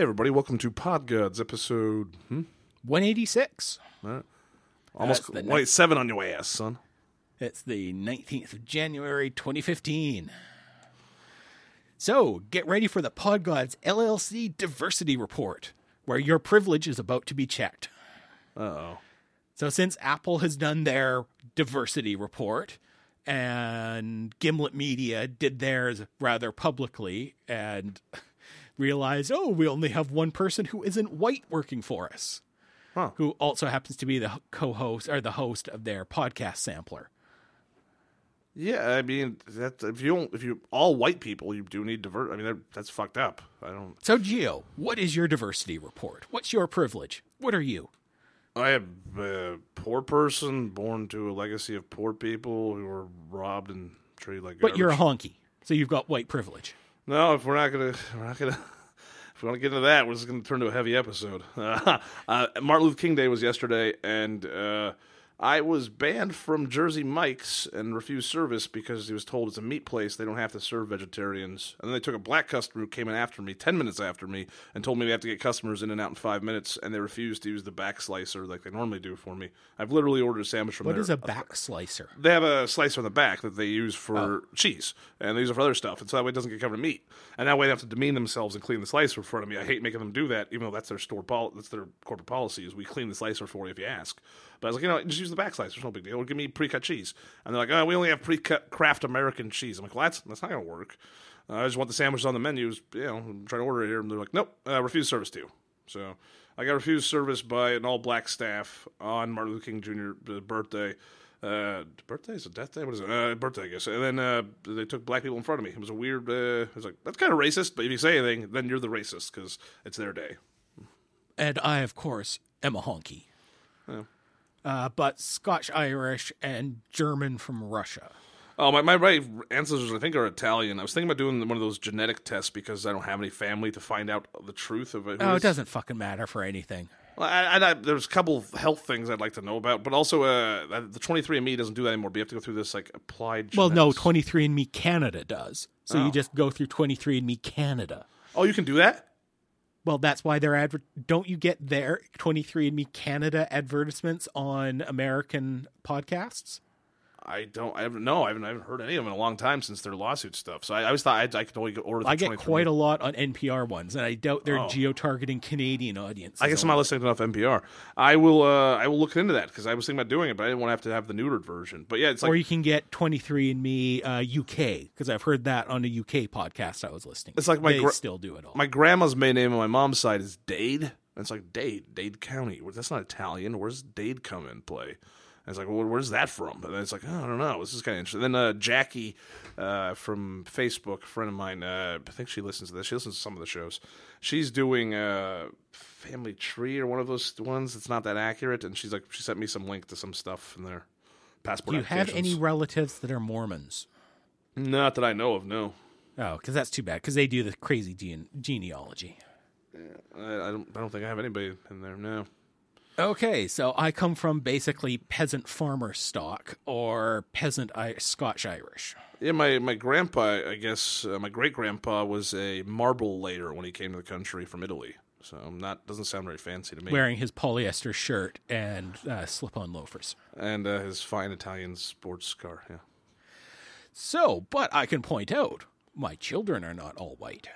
Hey, everybody, welcome to Podgodz episode hmm? 186. almost That's the wait seven on your ass, son. It's the 19th of January 2015. So, get ready for the Podgodz LLC Diversity Report, where your privilege is about to be checked. Uh oh. So, since Apple has done their diversity report and Gimlet Media did theirs rather publicly and realized, oh, we only have one person who isn't white working for us, Huh. who also happens to be the co host or the host of their podcast sampler. Yeah, I mean that if you don't, if you all white people, you do need divert. I mean that, that's fucked up. I don't. So, Geo, what is your diversity report? What's your privilege? What are you? I am a poor person born to a legacy of poor people who were robbed and treated like. But you're a honky, so you've got white privilege. No, if we're not gonna, we're not gonna. If we want to get into that, we're just going to turn to a heavy episode. Uh, uh, Martin Luther King Day was yesterday, and uh, I was banned from Jersey Mike's and refused service because he was told it's a meat place; they don't have to serve vegetarians. And then they took a black customer who came in after me, ten minutes after me, and told me they have to get customers in and out in five minutes, and they refused to use the back slicer like they normally do for me. I've literally ordered a sandwich from What there. is a back slicer? They have a slicer on the back that they use for Oh. cheese, and they use it for other stuff, and so that way it doesn't get covered in meat. And that way they have to demean themselves and clean the slicer in front of me. I hate making them do that, even though that's their store pol- that's their corporate policy is we clean the slicer for you if you ask. But I was like, you know, just use the back slicer, There's no big deal. Or give me pre-cut cheese, and they're like, oh, we only have pre-cut Kraft American cheese. I'm like, well, that's that's not gonna work. Uh, I just want the sandwiches on the menus. You know, I'm trying to order it here, and they're like, nope, uh, refuse service too. So I got refused service by an all-black staff on Martin Luther King Jr. birthday uh, birthday is a death day. What is it? Uh, birthday, I guess. And then uh, they took black people in front of me. It was a weird. Uh, it was like that's kind of racist. But if you say anything, then you're the racist because it's their day. And I, of course, am a honky. Uh, but Scotch Irish and German from Russia. Oh, my my right ancestors I think are Italian. I was thinking about doing one of those genetic tests because I don't have any family to find out the truth of it. Oh, it doesn't fucking matter for anything. Well, I, I, I, there's a couple of health things I'd like to know about, but also uh, the 23andMe doesn't do that anymore. But you have to go through this like applied. Well, no, genetics. 23andMe Canada does. So Oh. you just go through 23andMe Canada. Oh, you can do that. Well, that's why they're adver- don't you get their 23andMe Canada advertisements on American podcasts? I don't. I haven't. No, I haven't. I haven't heard any of them in a long time since their lawsuit stuff. So I, I always thought I, I could only order. The I get quite a lot on NPR ones, and I doubt they're Oh. geo-targeting Canadian audience. I guess I'm not listening to enough NPR. I will. Uh, I will look into that because I was thinking about doing it, but I didn't want to have to have the neutered version. But yeah, it's like or you can get 23andMe uh, UK because I've heard that on a UK podcast I was listening. It's like my they gra- still do it all. my grandma's maiden name on my mom's side is Dade. And it's like Dade, Dade County. That's not Italian. Where's Dade come in play? And it's like, well, where's that from? And then it's like, oh, I don't know. This is kind of interesting. Then uh, Jackie uh, from Facebook, a friend of mine, uh, I think she listens to this. She listens to some of the shows. She's doing uh, Family Tree or one of those ones that's not that accurate. And she's like, she sent me some link to some stuff in there. Passport do you have any relatives that are Mormons? Not that I know of. No, Oh, because that's too bad. Because they do the crazy gene- genealogy. I, I don't. I don't think I have anybody in there. No. Okay, so I come from basically peasant farmer stock or peasant I- Scotch Irish. Yeah, my, my grandpa, I guess, uh, my great grandpa was a marble layer when he came to the country from Italy. So not doesn't sound very fancy to me. wearing his polyester shirt and uh, slip-on loafers. and uh, his fine Italian sports car. Yeah. So, but I can point out my children are not all white.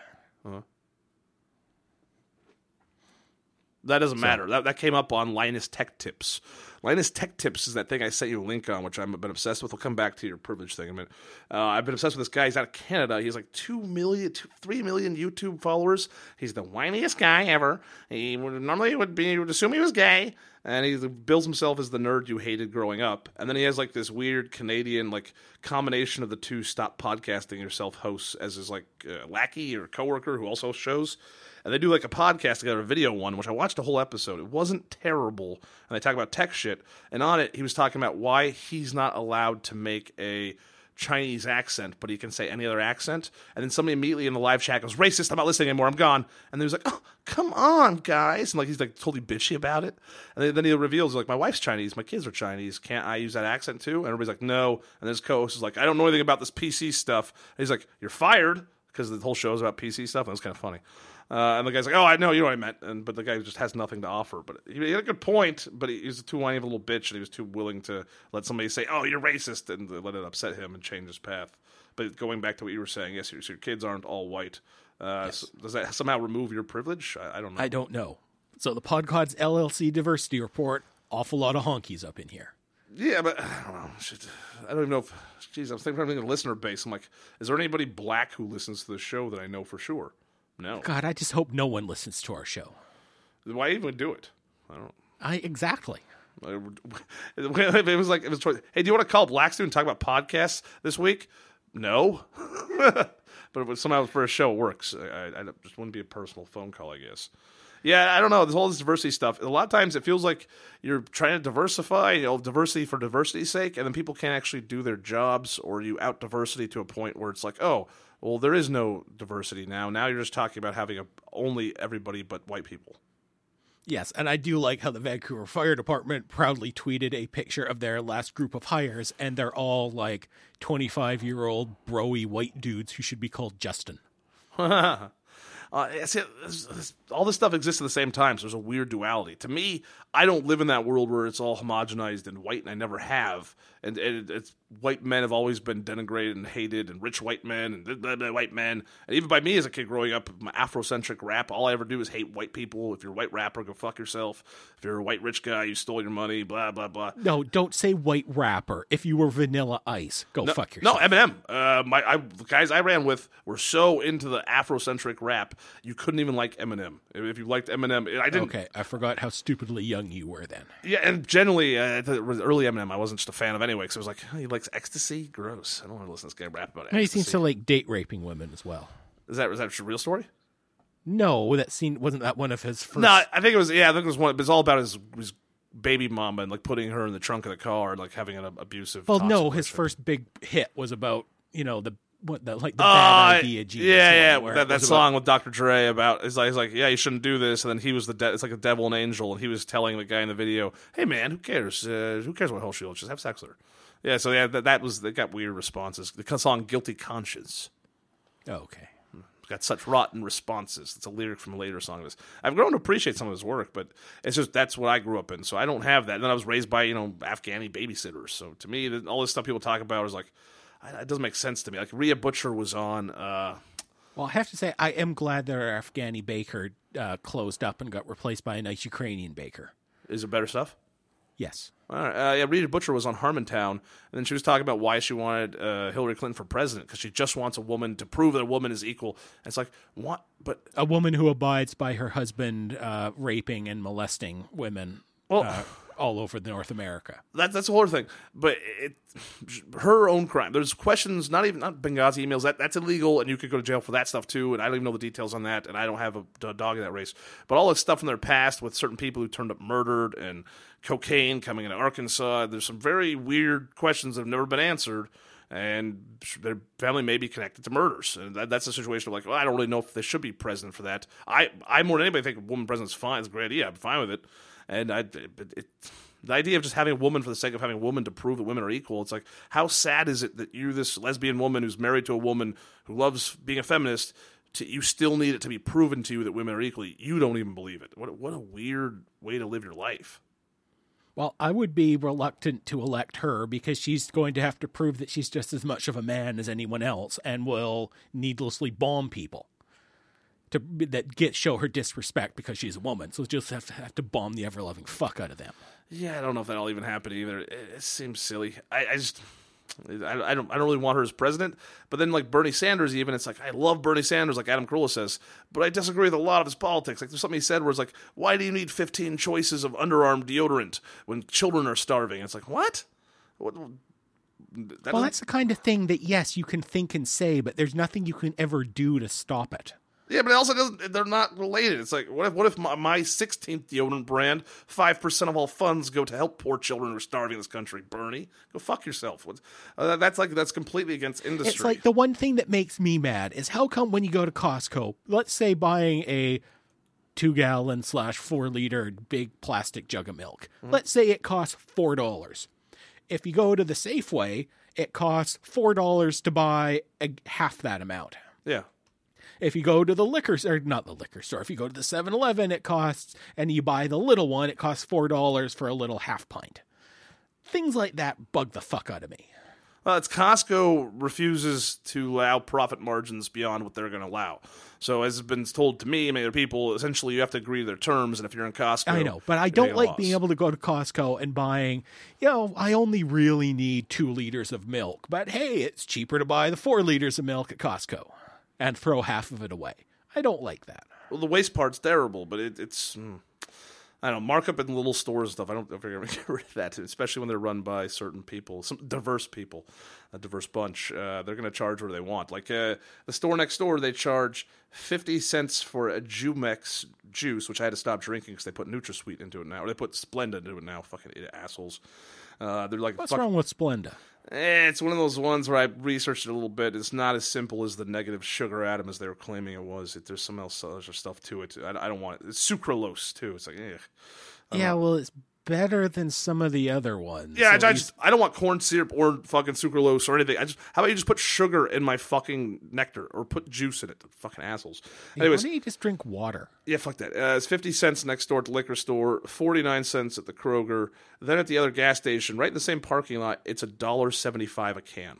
That doesn't matter. That, that came up on Linus Tech Tips. Linus Tech Tips is that thing I sent you a link on, which I've been obsessed with. We'll come back to your privilege thing in a minute. Uh, I've been obsessed with this guy. He's out of Canada. He's like 2 million, two, 3 million YouTube followers. He's the whiniest guy ever. He would normally would be, you would assume he was gay. And he bills himself as the nerd you hated growing up. And then he has like this weird Canadian like combination of the two stop podcasting yourself hosts as his like uh, lackey or coworker who also shows and they do like a podcast together, a video one, which I watched a whole episode. It wasn't terrible, and they talk about tech shit. And on it, he was talking about why he's not allowed to make a Chinese accent, but he can say any other accent. And then somebody immediately in the live chat goes, "Racist! I'm not listening anymore. I'm gone." And he was like, "Oh, come on, guys!" And like he's like totally bitchy about it. And then, he reveals like, "My wife's Chinese. My kids are Chinese. Can't I use that accent too?" And everybody's like, "No." And his co-host is like, "I don't know anything about this PC stuff." And he's like, "You're fired." because the whole show is about PC stuff. And it was kind of funny. Uh, and the guy's like, "Oh, I know you know what I meant," and but the guy just has nothing to offer. But he, he had a good point, but he, he was too whiny of a little bitch, and he was too willing to let somebody say, "Oh, you're racist," and let it upset him and change his path. But going back to what you were saying, yes, your, your kids aren't all white. Uh, so does that somehow remove your privilege? I, I don't know. I don't know. So the Podgodz LLC diversity report, awful lot of honkies up in here. Yeah, but I don't know. Shit. I don't even know if. Geez, I was thinking of the listener base. I'm like, is there anybody black who listens to the show that I know for sure? No. God, I just hope no one listens to our show. Why even do it? I don't. I exactly. It was like it was. Hey, do you want to call Black Student and talk about podcasts this week? No, but somehow for a show it works. I, I just wouldn't be a personal phone call, I guess. Yeah, I don't know. This whole this diversity stuff. A lot of times it feels like you're trying to diversify, you know, diversity for diversity's sake, and then people can't actually do their jobs, or you out diversity to a point where it's like, oh, well, there is no diversity now. Now you're just talking about having a, only everybody but white people. Yes, and I do like how the Vancouver Fire Department proudly tweeted a picture of their last group of hires, and they're all like 25 year old broy white dudes who should be called Justin. Uh, all this stuff exists at the same time, so there's a weird duality. To me, I don't live in that world where it's all homogenized and white, and I never have. And, and it's white men have always been denigrated and hated, and rich white men and blah, blah, white men. And even by me as a kid growing up, my Afrocentric rap, all I ever do is hate white people. If you're a white rapper, go fuck yourself. If you're a white rich guy, you stole your money. Blah blah blah. No, don't say white rapper. If you were Vanilla Ice, go no, fuck yourself. No, Eminem. Uh, my I, the guys I ran with were so into the Afrocentric rap, you couldn't even like Eminem. If you liked Eminem, I didn't. Okay, I forgot how stupidly young you were then. Yeah, and generally, uh, the early Eminem, I wasn't just a fan of anyway. Because I was like, oh, he likes ecstasy. Gross. I don't want to listen to this guy rap about it. He seems to like date raping women as well. Is that is that a real story? No, that scene wasn't that one of his first. No, I think it was. Yeah, I think it was one. It was all about his his baby mama and like putting her in the trunk of the car and like having an abusive. Well, no, his first big hit was about you know the what the like the uh, bad idea Jesus yeah yeah that, that song about... with Dr. Dre about is like, he's like yeah you shouldn't do this and then he was the de- it's like a devil and angel and he was telling the guy in the video hey man who cares uh, who cares what hell she just have sex with her yeah so yeah that, that was they got weird responses the song guilty conscience oh, okay got such rotten responses. It's a lyric from a later song. This I've grown to appreciate some of his work, but it's just that's what I grew up in. So I don't have that. And then I was raised by you know Afghani babysitters. So to me, all this stuff people talk about is like it doesn't make sense to me. Like Rhea Butcher was on. Uh, well, I have to say, I am glad that our Afghani baker uh, closed up and got replaced by a nice Ukrainian baker. Is it better stuff? Yes. All right. Uh, yeah, Rhea Butcher was on Harmontown, and then she was talking about why she wanted uh, Hillary Clinton for president because she just wants a woman to prove that a woman is equal. And it's like, what? But a woman who abides by her husband uh, raping and molesting women. Well, uh, all over North America. That, that's the whole thing. But it, her own crime. There's questions, not even not Benghazi emails. That that's illegal, and you could go to jail for that stuff too. And I don't even know the details on that, and I don't have a, a dog in that race. But all this stuff from their past with certain people who turned up murdered and cocaine coming into Arkansas. There's some very weird questions that have never been answered and their family may be connected to murders. And that, that's a situation like, well, I don't really know if they should be president for that. I, I more than anybody think a woman president's fine. It's a great idea. I'm fine with it. And I, it, it, the idea of just having a woman for the sake of having a woman to prove that women are equal, it's like, how sad is it that you're this lesbian woman who's married to a woman who loves being a feminist, to, you still need it to be proven to you that women are equal. You don't even believe it. What, what a weird way to live your life. Well, I would be reluctant to elect her because she's going to have to prove that she's just as much of a man as anyone else and will needlessly bomb people to that get show her disrespect because she's a woman. So just have to have to bomb the ever loving fuck out of them. Yeah, I don't know if that'll even happen either. It, it seems silly. I, I just. I, I, don't. I don't really want her as president. But then, like Bernie Sanders, even it's like I love Bernie Sanders, like Adam Carolla says. But I disagree with a lot of his politics. Like there's something he said where it's like, "Why do you need 15 choices of underarm deodorant when children are starving?" It's like, what? What? That well, that's the kind of thing that yes, you can think and say, but there's nothing you can ever do to stop it. Yeah, but it also doesn't. They're not related. It's like what if what if my sixteenth deodorant brand five percent of all funds go to help poor children who are starving in this country? Bernie, go fuck yourself. Uh, that's like that's completely against industry. It's like the one thing that makes me mad is how come when you go to Costco, let's say buying a two gallon slash four liter big plastic jug of milk, mm-hmm. let's say it costs four dollars. If you go to the Safeway, it costs four dollars to buy a, half that amount. Yeah If you go to the liquor or not the liquor store, if you go to the 7-Eleven, it costs and you buy the little one, it costs four dollars for a little half pint. Things like that bug the fuck out of me. Well, it's Costco refuses to allow profit margins beyond what they're going to allow. So, as has been told to me, many other people, essentially you have to agree to their terms. And if you're in Costco, I know, but I don't like being able to go to Costco and buying, you know, I only really need two liters of milk, but hey, it's cheaper to buy the four liters of milk at Costco and throw half of it away. I don't like that. Well, the waste part's terrible, but it, it's. mm, I don't know, markup in little stores and stuff. I don't think going to get rid of that, especially when they're run by certain people, some diverse people, a diverse bunch. Uh, they're going to charge where they want. Like uh, the store next door, they charge 50 cents for a Jumex juice, which I had to stop drinking because they put NutraSweet into it now. Or they put Splenda into it now. Fucking assholes. Uh, they're like, What's fuck- wrong with Splenda? Eh, it's one of those ones where I researched it a little bit. It's not as simple as the negative sugar atom as they were claiming it was. It, there's some else, other stuff to it. I, I don't want it. It's sucralose too. It's like, eh. Yeah, well, it's better than some of the other ones. Yeah, I, I just I don't want corn syrup or fucking sucralose or anything. I just how about you just put sugar in my fucking nectar or put juice in it? Fucking assholes. least- Anyways, why don't you just drink water? yeah, fuck that. Uh, it's fifty cents next door at the liquor store, forty nine cents at the Kroger. Then at the other gas station, right in the same parking lot, it's a dollar seventy five a can.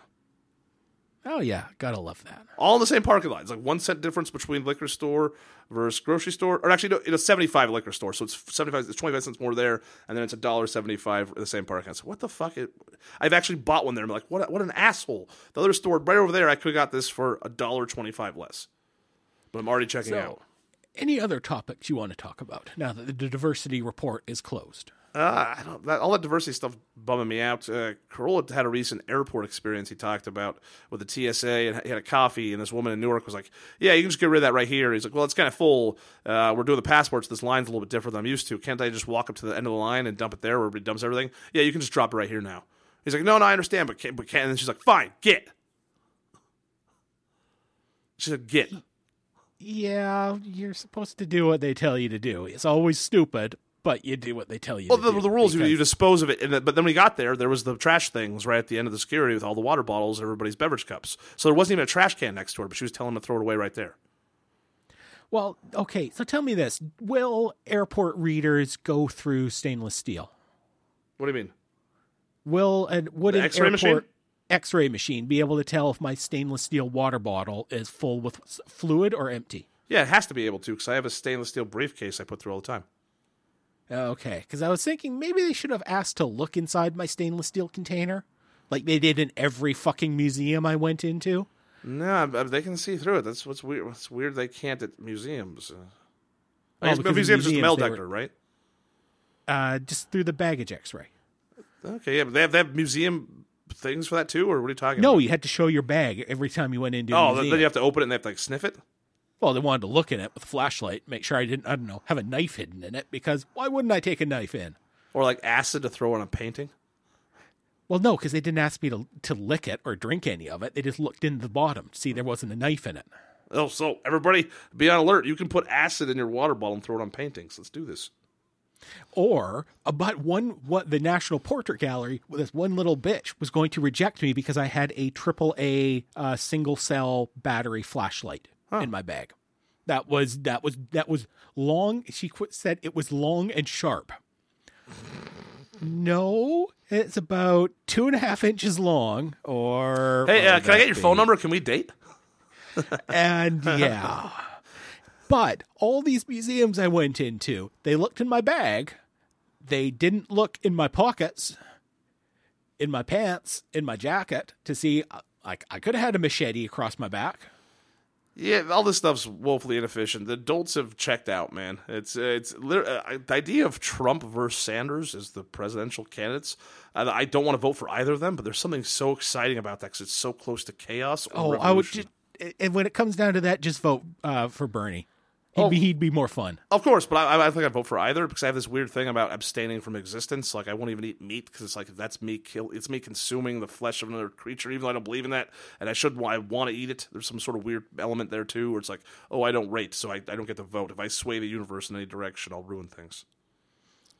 Oh yeah, gotta love that. all in the same parking lot. It's like one cent difference between liquor store versus grocery store, or actually, no, it's seventy five liquor store, so it's seventy five. It's twenty five cents more there, and then it's a dollar seventy five in the same parking lot. So what the fuck? It, I've actually bought one there. I'm like, what? What an asshole! The other store right over there, I could have got this for a dollar twenty five less, but I'm already checking out. Any other topics you want to talk about now that the diversity report is closed? Uh, I don't. That, all that diversity stuff bumming me out. Uh, Carolla had a recent airport experience he talked about with the TSA, and he had a coffee, and this woman in Newark was like, "Yeah, you can just get rid of that right here." He's like, "Well, it's kind of full. Uh, we're doing the passports. This line's a little bit different than I'm used to. Can't I just walk up to the end of the line and dump it there, where everybody dumps everything? Yeah, you can just drop it right here now." He's like, "No, no, I understand, but can't, but can't." And then she's like, "Fine, get." She said, "Get." Yeah, you're supposed to do what they tell you to do. It's always stupid, but you do what they tell you. Well, to the, do the rules you, because- you dispose of it, and then- but then we got there. There was the trash things right at the end of the security with all the water bottles, and everybody's beverage cups. So there wasn't even a trash can next to her, but she was telling them to throw it away right there. Well, okay. So tell me this: Will airport readers go through stainless steel? What do you mean? Will and would The an X-ray airport machine? X-ray machine be able to tell if my stainless steel water bottle is full with fluid or empty? Yeah, it has to be able to because I have a stainless steel briefcase I put through all the time. Okay, because I was thinking maybe they should have asked to look inside my stainless steel container, like they did in every fucking museum I went into. No, they can see through it. That's what's weird. What's weird they can't at museums. Uh, I Oh, museums just a metal detector, right? Uh, just through the baggage X-ray. Okay, yeah, but they have they have museum things for that too, or what are you talking No, about? you had to show your bag every time you went into. Oh, then you have to open it and they have to like sniff it. Well, they wanted to look in it with a flashlight, make sure I didn't, I don't know, have a knife hidden in it. Because why wouldn't I take a knife in? Or like acid to throw on a painting. Well, no, because they didn't ask me to to lick it or drink any of it. They just looked in the bottom to see there wasn't a knife in it. Oh, so everybody be on alert. You can put acid in your water bottle and throw it on paintings. Let's do this. Or about one, what the National Portrait Gallery, this one little bitch was going to reject me because I had a triple A uh, single cell battery flashlight in my bag. That was that was that was long. She qu- said it was long and sharp. No, it's about two and a half inches long. Or Hey, uh, can I get your be? phone number? Can we date? And yeah. but all these museums I went into, they looked in my bag. They didn't look in my pockets, in my pants, in my jacket to see. Like I could have had a machete across my back. Yeah, all this stuff's woefully inefficient. The adults have checked out, man. It's it's uh, the idea of Trump versus Sanders as the presidential candidates. I don't want to vote for either of them, but there's something so exciting about that because it's so close to chaos. Oh, I would just. And when it comes down to that, just vote uh, for Bernie. He'd Oh. be he'd be more fun. Of course, but I, I think I'd vote for either because I have this weird thing about abstaining from existence. Like I won't even eat meat because it's like that's me kill. It's me consuming the flesh of another creature, even though I don't believe in that, and I should. I want to eat it. There's some sort of weird element there too, where it's like, oh, I don't rate, so I, I don't get to vote. If I sway the universe in any direction, I'll ruin things.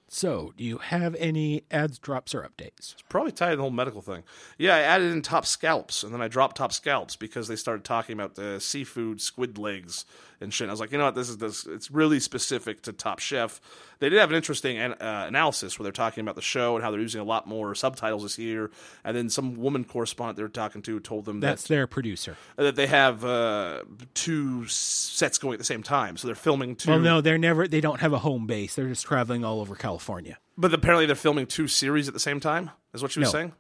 So, do you have any ads, drops, or updates? It's probably tied to the whole medical thing. Yeah, I added in top scallops, and then I dropped top scallops because they started talking about the seafood, squid legs, and shit. And I was like, you know what, this is this. It's really specific to Top Chef. They did have an interesting uh, analysis where they're talking about the show and how they're using a lot more subtitles this year. And then some woman correspondent they were talking to told them That's that their producer. that they have uh, two sets going at the same time, so they're filming two. Well, no, they're never. They don't have a home base. They're just traveling all over California. But apparently they're filming two series at the same time. Is what she was No. saying.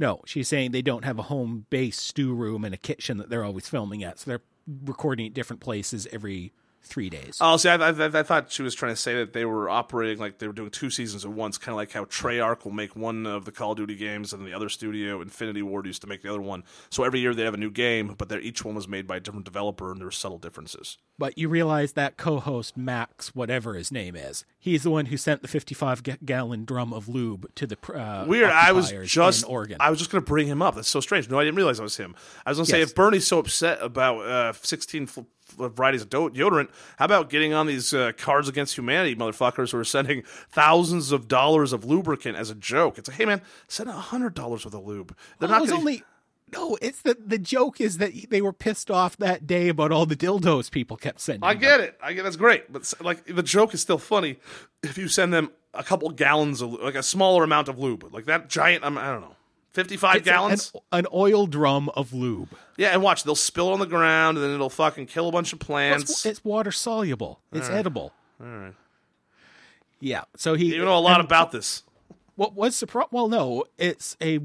No, she's saying they don't have a home base stew room and a kitchen that they're always filming at. So they're recording at different places every three days. Oh, see, I, I, I thought she was trying to say that they were operating like they were doing two seasons at once, kind of like how Treyarch will make one of the Call of Duty games, and the other studio, Infinity Ward, used to make the other one. So every year they have a new game, but each one was made by a different developer, and there were subtle differences. But you realize that co-host Max, whatever his name is, he's the one who sent the 55 ga- gallon drum of lube to the uh, Weird. I was just Oregon. I was just going to bring him up. That's so strange. No, I didn't realize it was him. I was going to say Yes. if Bernie's so upset about uh, sixteen fl- fl- varieties of do- deodorant, how about getting on these uh, Cards Against Humanity motherfuckers who are sending thousands of dollars of lubricant as a joke? It's like, hey man, send a hundred dollars worth of lube. They're Well, not gonna- only no. It's the the joke is that they were pissed off that day about all the dildos people kept sending. I them. get it. I get that's great, but like the joke is still funny if you send them a couple gallons of like a smaller amount of lube, like that giant. um, I don't know, fifty-five It's gallons. An, an oil drum of lube. Yeah, and watch, they'll spill it on the ground, and then it'll fucking kill a bunch of It's, plants. it's water soluble. It's edible. All right. Yeah. So he You know a lot and about this. what was surprised. Well, no, it's a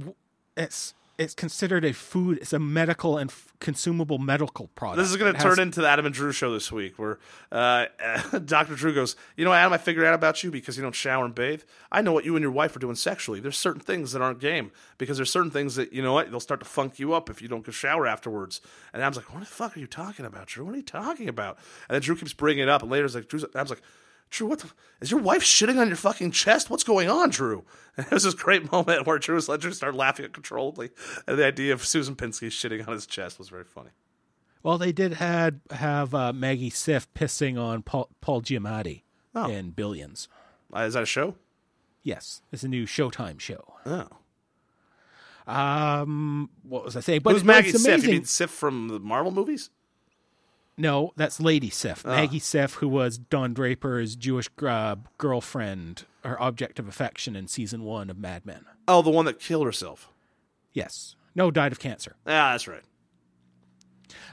it's it's considered a food. It's a medical and f- consumable medical product. This is going to has- turn into the Adam and Drew show this week, where uh, Dr. Drew goes, You know, Adam, I figured out about you because you don't shower and bathe. I know what you and your wife are doing sexually. There's certain things that aren't game because there's certain things that, you know what, they'll start to funk you up if you don't go shower afterwards. And Adam's like, What the fuck are you talking about, Drew? What are you talking about? And then Drew keeps bringing it up, and later it's like, Drew's, Adam's like, Drew, what the, is your wife shitting on your fucking chest? What's going on, Drew? And it was this great moment where Drew let start laughing uncontrollably. And the idea of Susan Pinsky shitting on his chest was very funny. Well, they did had have uh, Maggie Siff pissing on Paul, Paul Giamatti Oh. in Billions. Uh, is that a show? Yes, it's a new Showtime show. Oh. Um, what was I saying? But Who's Maggie it's Sif? You mean Sif from the Marvel movies? No, that's Lady Sif. Ah. Maggie Siff, who was Don Draper's Jewish uh, girlfriend her object of affection in season one of Mad Men. Oh, the one that killed herself. Yes. No, died of cancer. Ah, that's right.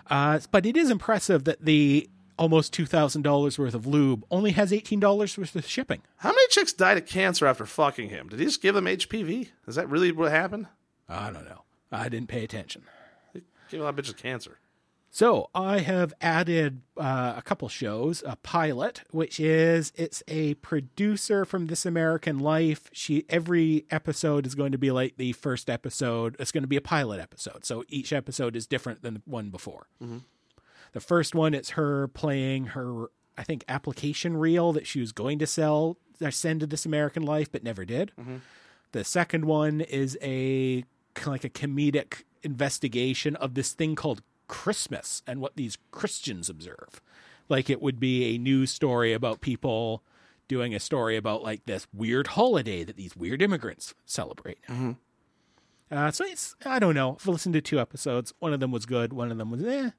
Uh, but it is impressive that the almost $2,000 worth of lube only has $18 worth of shipping. How many chicks died of cancer after fucking him? Did he just give them HPV? Is that really what happened? I don't know. I didn't pay attention. He Give a lot of bitches cancer. So I have added uh, a couple shows. A pilot, which is it's a producer from This American Life. She every episode is going to be like the first episode. It's going to be a pilot episode, so each episode is different than the one before. Mm-hmm. The first one, it's her playing her, I think, application reel that she was going to sell, or send to This American Life, but never did. Mm-hmm. The second one is a like a comedic investigation of this thing called Christmas and what these Christians observe. Like it would be a news story about people doing a story about like this weird holiday that these weird immigrants celebrate. Uh, so it's I don't know. I've listened to two episodes. One of them was good. One of them was eh.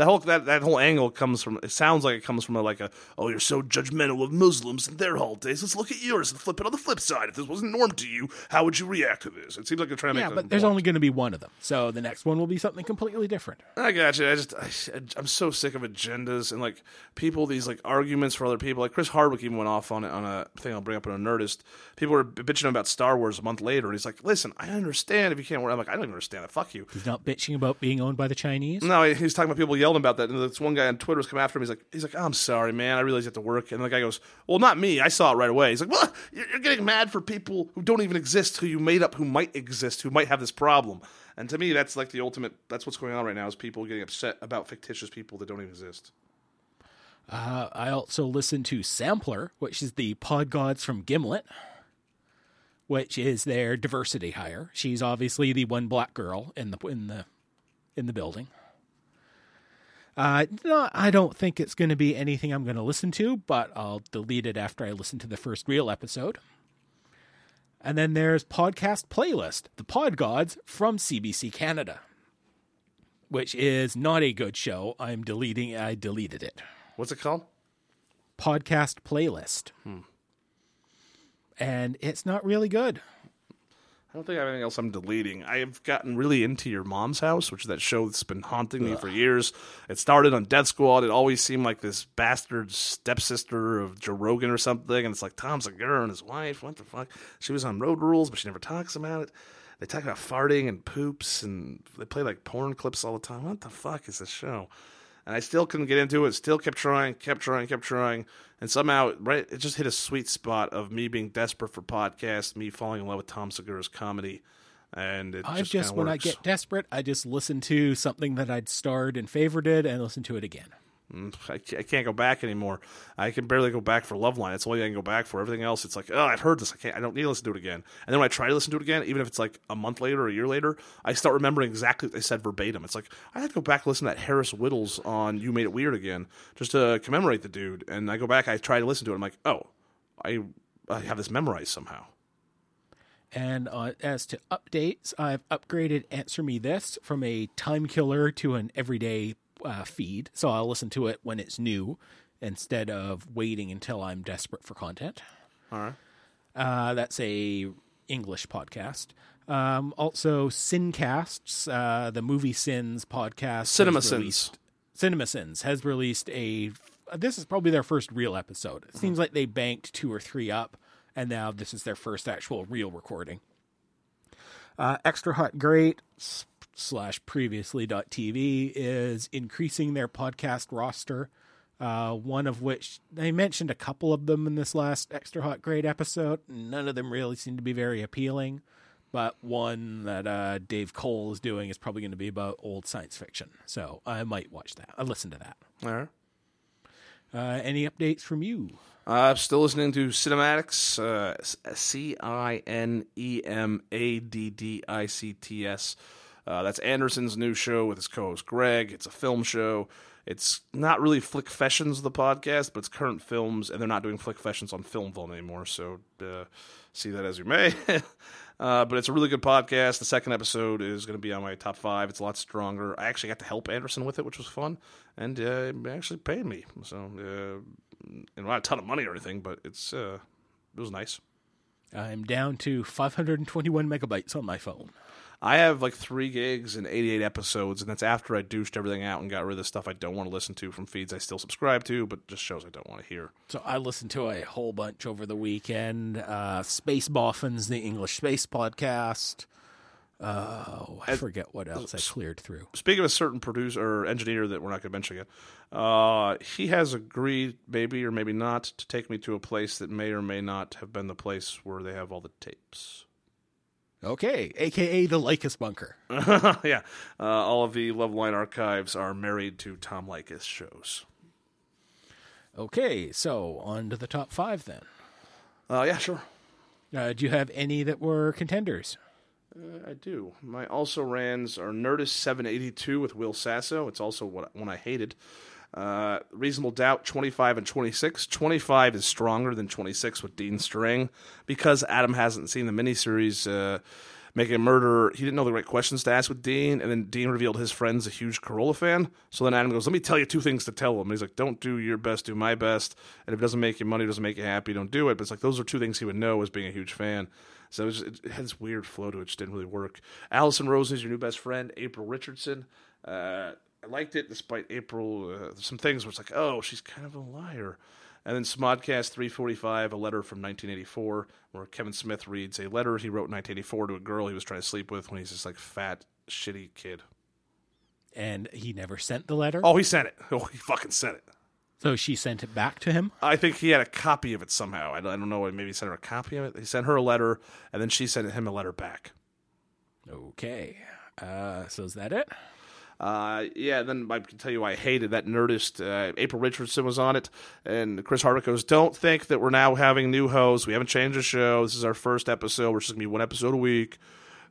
That whole that, that whole angle comes from. It sounds like it comes from a, like a oh you're so judgmental of Muslims and their holidays. Let's look at yours and flip it on the flip side. If this wasn't norm to you, how would you react to this? It seems like they're trying to Yeah, make. but there's only going to be one of them. So the next one will be something completely different. I got you. I just I, I'm so sick of agendas and like people these like arguments for other people. Like Chris Hardwick even went off on it on a thing I'll bring up on a Nerdist. People were bitching about Star Wars a month later, and he's like, "Listen, I understand if you can't wear." I'm like, "I don't even understand it. Fuck you." He's not bitching about being owned by the Chinese. No, he he talking about people yelling about that, and this one guy on Twitter was coming after him. He's like, "He's like, I'm sorry, man. I realize you have to work." And the guy goes, "Well, not me. I saw it right away." He's like, "Well, you're you're getting mad for people who don't even exist, who you made up, who might exist, who might have this problem." And to me, that's like the ultimate. That's what's going on right now: is people getting upset about fictitious people that don't even exist. Uh, I also listen to Sampler, which is the pod gods from Gimlet, which is their diversity hire. She's obviously the one black girl in the in the in the building. Uh, no, I don't think it's going to be anything I'm going to listen to, but I'll delete it after I listen to the first real episode. And then there's Podcast Playlist, the Pod Gods from CBC Canada, which is not a good show. I'm deleting. I deleted it. What's it called? Podcast Playlist, and it's not really good. I don't think I have anything else I'm deleting. I have gotten really into Your Mom's House, which is that show that's been haunting me for years. It started on Death Squad. It always seemed like this bastard stepsister of Joe Rogan or something. And it's like Tom Segura and his wife. What the fuck? She was on Road Rules, but she never talks about it. They talk about farting and poops, and they play like porn clips all the time. What the fuck is this show? And I still couldn't get into it. Still kept trying, kept trying, kept trying, and somehow, right, it just hit a sweet spot of me being desperate for podcasts, me falling in love with Tom Segura's comedy, and it I've just, just, when I get desperate, I just listen to something that I'd starred and favorited and listen to it again. Mm, I can't go back anymore. I can barely go back for Loveline. It's the only I can go back for. Everything else, it's like, oh, I've heard this. I can't. I don't need to listen to it again. And then when I try to listen to it again, even if it's like a month later or a year later, I start remembering exactly what they said verbatim. It's like I had to go back listen to that Harris Wittels on "You Made It Weird" again just to commemorate the dude. And I go back, I try to listen to it. I'm like, oh, I I have this memorized somehow. And uh, as to updates, I've upgraded Answer Me This from a time killer to an everyday uh, feed. So I'll listen to it when it's new instead of waiting until I'm desperate for content. All right. Uh, that's a English podcast. Um, also, Sincasts, uh, the movie Sins podcast. Cinema Sins. Cinema Sins has released a. This is probably their first real episode. It seems like they banked two or three up, and now this is their first actual real recording. Uh, Extra Hot Great slash previously.tv is increasing their podcast roster. Uh, one of which they mentioned a couple of them in this last Extra Hot Great episode. None of them really seem to be very appealing, but one that uh, Dave Cole is doing is probably going to be about old science fiction. So I might watch that. I'll listen to that. All right. Uh, any updates from you? Uh, still listening to Cinemaddicts, uh, C I N E M A D D I C T S. Uh, that's Anderson's new show with his co-host Greg. It's a film show. It's not really Flickfessions the podcast, but it's current films, and they're not doing Flickfessions on Film Vault anymore. So uh, see that as you may. uh, but it's a really good podcast. The second episode is going to be on my top five. It's a lot stronger. I actually got to help Anderson with it, which was fun, and uh, actually paid me. So. Uh, and not a ton of money or anything, but it's uh, it was nice. I'm down to 521 megabytes on my phone. I have like three gigs and 88 episodes, and that's after I douched everything out and got rid of the stuff I don't want to listen to from feeds I still subscribe to, but just shows I don't want to hear. So I listened to a whole bunch over the weekend. Uh, Space Boffins, the English Space Podcast. Oh, I forget what else I cleared through. Speaking of a certain producer or engineer that we're not going to mention again, uh, he has agreed, maybe or maybe not, to take me to a place that may or may not have been the place where they have all the tapes. Okay, aka the Leykis Bunker. yeah, uh, all of the Loveline archives are married to Tom Leykis shows. Okay, so on to the top five then. Uh, yeah, sure. Uh, do you have any that were contenders? Uh, I do. My also rans are Nerdist 782 with Will Sasso. It's also what one I hated. Uh, Reasonable Doubt 25 and 26. 25 is stronger than 26 with Dean Strang because Adam hasn't seen the miniseries. Uh, Making a Murder, he didn't know the right questions to ask with Dean, and then Dean revealed his friend's a huge Carolla fan. So then Adam goes, Let me tell you two things to tell him. And he's like, Don't do your best, do my best. And if it doesn't make you money, doesn't make you happy, don't do it. But it's like, those are two things he would know as being a huge fan. So it, was, it had this weird flow to it, it just didn't really work. Allison Rosen is your new best friend, April Richardson. Uh, I liked it despite April. Uh, some things where it's like, oh, she's kind of a liar. And then Smodcast 345, a letter from 1984, where Kevin Smith reads a letter he wrote in 1984 to a girl he was trying to sleep with when he's this like fat, shitty kid. And he never sent the letter. Oh, he sent it. Oh, he fucking sent it. So she sent it back to him. I think he had a copy of it somehow. I don't, I don't know. Maybe he sent her a copy of it. He sent her a letter, and then she sent him a letter back. Okay. Uh, so is that it? Uh, yeah, then I can tell you I hated that Nerdist. Uh, April Richardson was on it, and Chris Hardwick goes, "Don't think that we're now having new hosts. We haven't changed the show. This is our first episode. We're just gonna be one episode a week."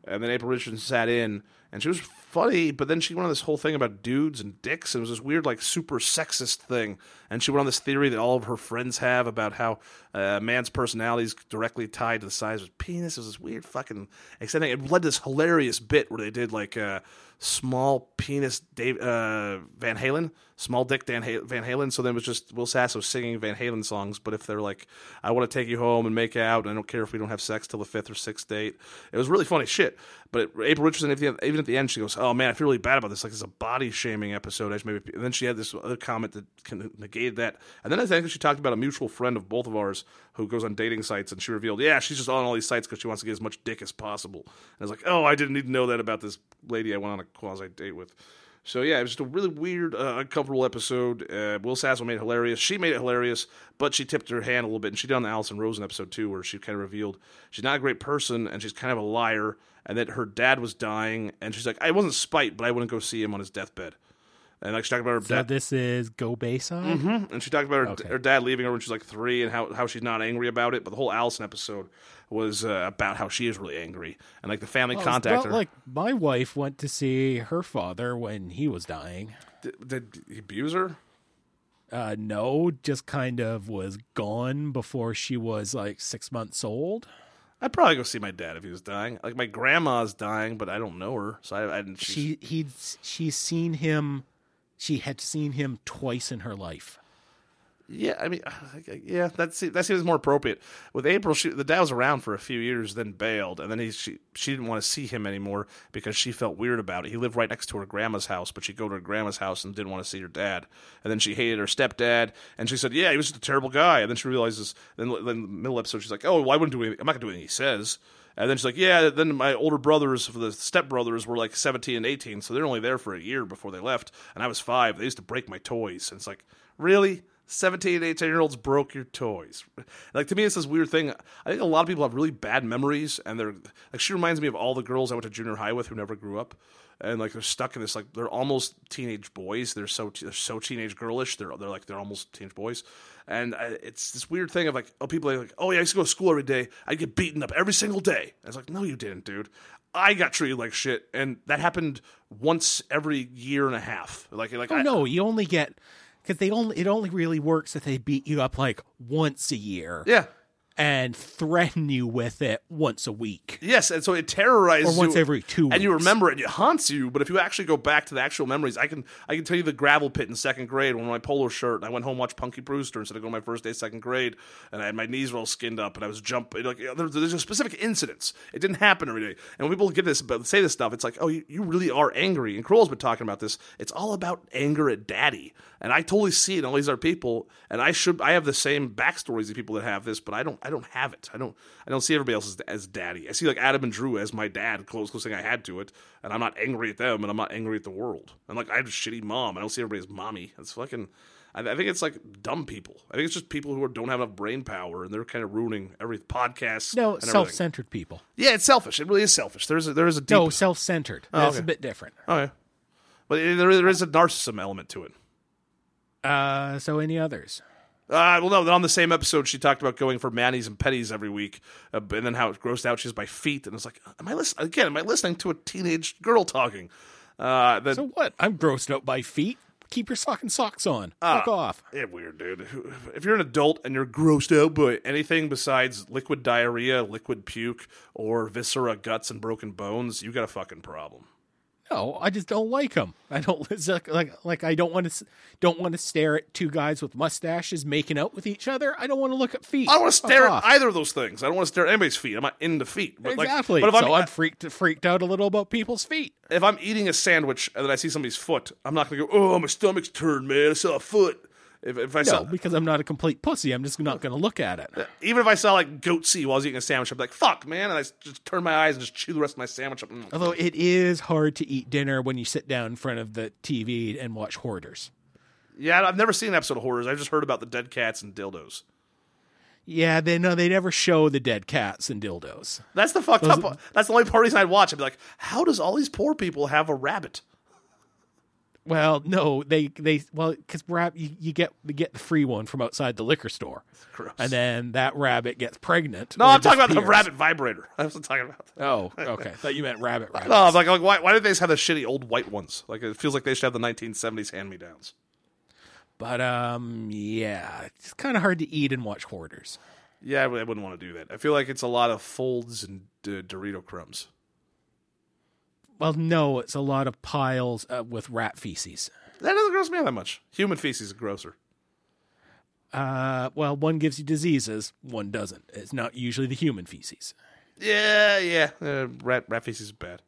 And then April Richardson sat in, and she was funny. But then she went on this whole thing about dudes and dicks, and it was this weird, like, super sexist thing. And she went on this theory that all of her friends have about how uh, a man's personality is directly tied to the size of his penis. It was this weird fucking extending. It led to this hilarious bit where they did like uh, small penis Dave uh, Van Halen, small dick Dan ha- Van Halen. So then it was just Will Sasso singing Van Halen songs. But if they're like, "I want to take you home and make out," and I don't care if we don't have sex till the fifth or sixth date, it was really funny shit. But April Richardson, even at the end, she goes, "Oh man, I feel really bad about this. Like it's a body shaming episode." Maybe. And then she had this other comment that negated that. And then I think she talked about a mutual friend of both of ours who goes on dating sites, and she revealed, "Yeah, she's just on all these sites because she wants to get as much dick as possible." And I was like, "Oh, I didn't need to know that about this lady I went on a quasi date with." So yeah, it was just a really weird, uh, uncomfortable episode. Uh, Will Sasso made it hilarious. She made it hilarious, but she tipped her hand a little bit. And she did on the Allison Rosen episode too, where she kind of revealed she's not a great person and she's kind of a liar, and that her dad was dying, and she's like, I wasn't spite, but I wouldn't go see him on his deathbed. And like she talked about her so dad. this is Go Bayside? Mm-hmm. And she talked about her, Okay. her dad leaving her when she's like three and how, how she's not angry about it. But the whole Allison episode was uh, about how she is really angry. And like the family Well, contacted her. like my wife went to see her father when he was dying. did, did he abuse her? Uh, no, just kind of was gone before she was like six months old. I'd probably go see my dad if he was dying. Like my grandma's dying, but I don't know her, so I, I didn't. She he'd she's seen him. She had seen him twice in her life. Yeah, I mean, yeah, that se- that seems more appropriate. With April, she, the dad was around for a few years, then bailed, and then he she she didn't want to see him anymore because she felt weird about it. He lived right next to her grandma's house, but she'd go to her grandma's house and didn't want to see her dad. And then she hated her stepdad, and she said, "Yeah, he was just a terrible guy." And then she realizes, then, then the middle episode, she's like, "Oh, well, I wouldn't do anything. I'm not gonna do anything he says." And then she's like, "Yeah." Then my older brothers, the stepbrothers, were like 17 and 18, so they're only there for a year before they left, and I was five. They used to break my toys, and it's like, really. 17 and 18 year olds broke your toys. Like to me, it's this weird thing. I think a lot of people have really bad memories, and they're like she reminds me of all the girls I went to junior high with who never grew up, and like they're stuck in this like they're almost teenage boys. They're so they're so teenage girlish. They're they're like they're almost teenage boys, and I, it's this weird thing of like oh people are like oh yeah I used to go to school every day. I get beaten up every single day. I was like no you didn't, dude. I got treated like shit, and that happened once every year and a half. Like like Oh I, no, you only get because they only it only really works if they beat you up like once a year yeah. And threaten you with it once a week. Yes, and so it terrorizes Or once you, every two and you remember it. and It haunts you. But if you actually go back to the actual memories, I can I can tell you the gravel pit in second grade when my polo shirt. I went home and watched Punky Brewster instead of going my first day of second grade, and I had my knees were all skinned up, and I was jumping. Like there, there's a specific incidents. It didn't happen every day. And when people get this, but say this stuff, it's like, oh, you, you really are angry. And Kroll's been talking about this. It's all about anger at daddy, and I totally see it in all these other people. And I should I have the same backstories of people that have this, but I don't I don't have it. I don't I don't see everybody else as, as daddy. I see like Adam and Drew as my dad, close close thing I had to it, and I'm not angry at them, and I'm not angry at the world. And like I have a shitty mom. I don't see everybody as mommy. It's fucking. I, I think it's like dumb people. I think it's just people who are, don't have enough brain power, and they're kind of ruining every podcast. No, self-centered people. Yeah, it's selfish. It really is selfish. There's a, there is a deep. No, self-centered. That's okay. a bit different. Okay. But there, there is a narcissism element to it. Uh, so any others? Uh, well, no. Then on the same episode, she talked about going for manis and petties every week, uh, and then how it grossed out she's by feet. And it's like, am I listening again? Am I listening to a teenage girl talking? Uh, then So what? I'm grossed out by feet. Keep your fucking socks on. Fuck off. yeah, weird, dude. If you're an adult and you're grossed out by anything besides liquid diarrhea, liquid puke, or viscera, guts, and broken bones, you got a fucking problem. No, I just don't like them. I don't like like, like I don't want to don't want to stare at two guys with mustaches making out with each other. I don't want to look at feet. I don't want to stare at either of those things. I don't want to stare at anybody's feet. I'm not into feet. But like- exactly. but if so I'm, I'm freaked freaked out a little about people's feet. if I'm eating a sandwich and then I see somebody's foot, I'm not going to go, oh, my stomach's turned, man. I saw a foot. If, if I No, saw, because I'm not a complete pussy. I'm just not going to look at it. even if I saw like goatse while I was eating a sandwich, I'd be like, fuck, man. And I just turn my eyes and just chew the rest of my sandwich up. Mm. Although it is hard to eat dinner when you sit down in front of the TV and watch Hoarders. Yeah, I've never seen an episode of Hoarders. I've just heard about the dead cats and dildos. Yeah, they no, they never show the dead cats and dildos. That's the fucked up. That's the only part reason I'd watch. I'd be like, how does all these poor people have a rabbit? Well, no, they they well because rab you, you get you get the free one from outside the liquor store, and then that rabbit gets pregnant. no, I'm talking about the disappears. rabbit vibrator. I wasn't talking about that. Oh, okay. Thought you meant rabbit. rabbit. No, I'm like, like why, why did they just have the shitty old white ones? Like, it feels like they should have the 1970s hand me downs. But um, yeah, it's kind of hard to eat and watch hoarders. Yeah, I w- I wouldn't want to do that. I feel like it's a lot of folds and uh, Dorito crumbs. Well, no, it's a lot of piles uh, with rat feces. That doesn't gross me out that much. Human feces is grosser. Uh, well, one gives you diseases, one doesn't. It's not usually the human feces. Yeah, yeah. Uh, rat, rat feces is bad.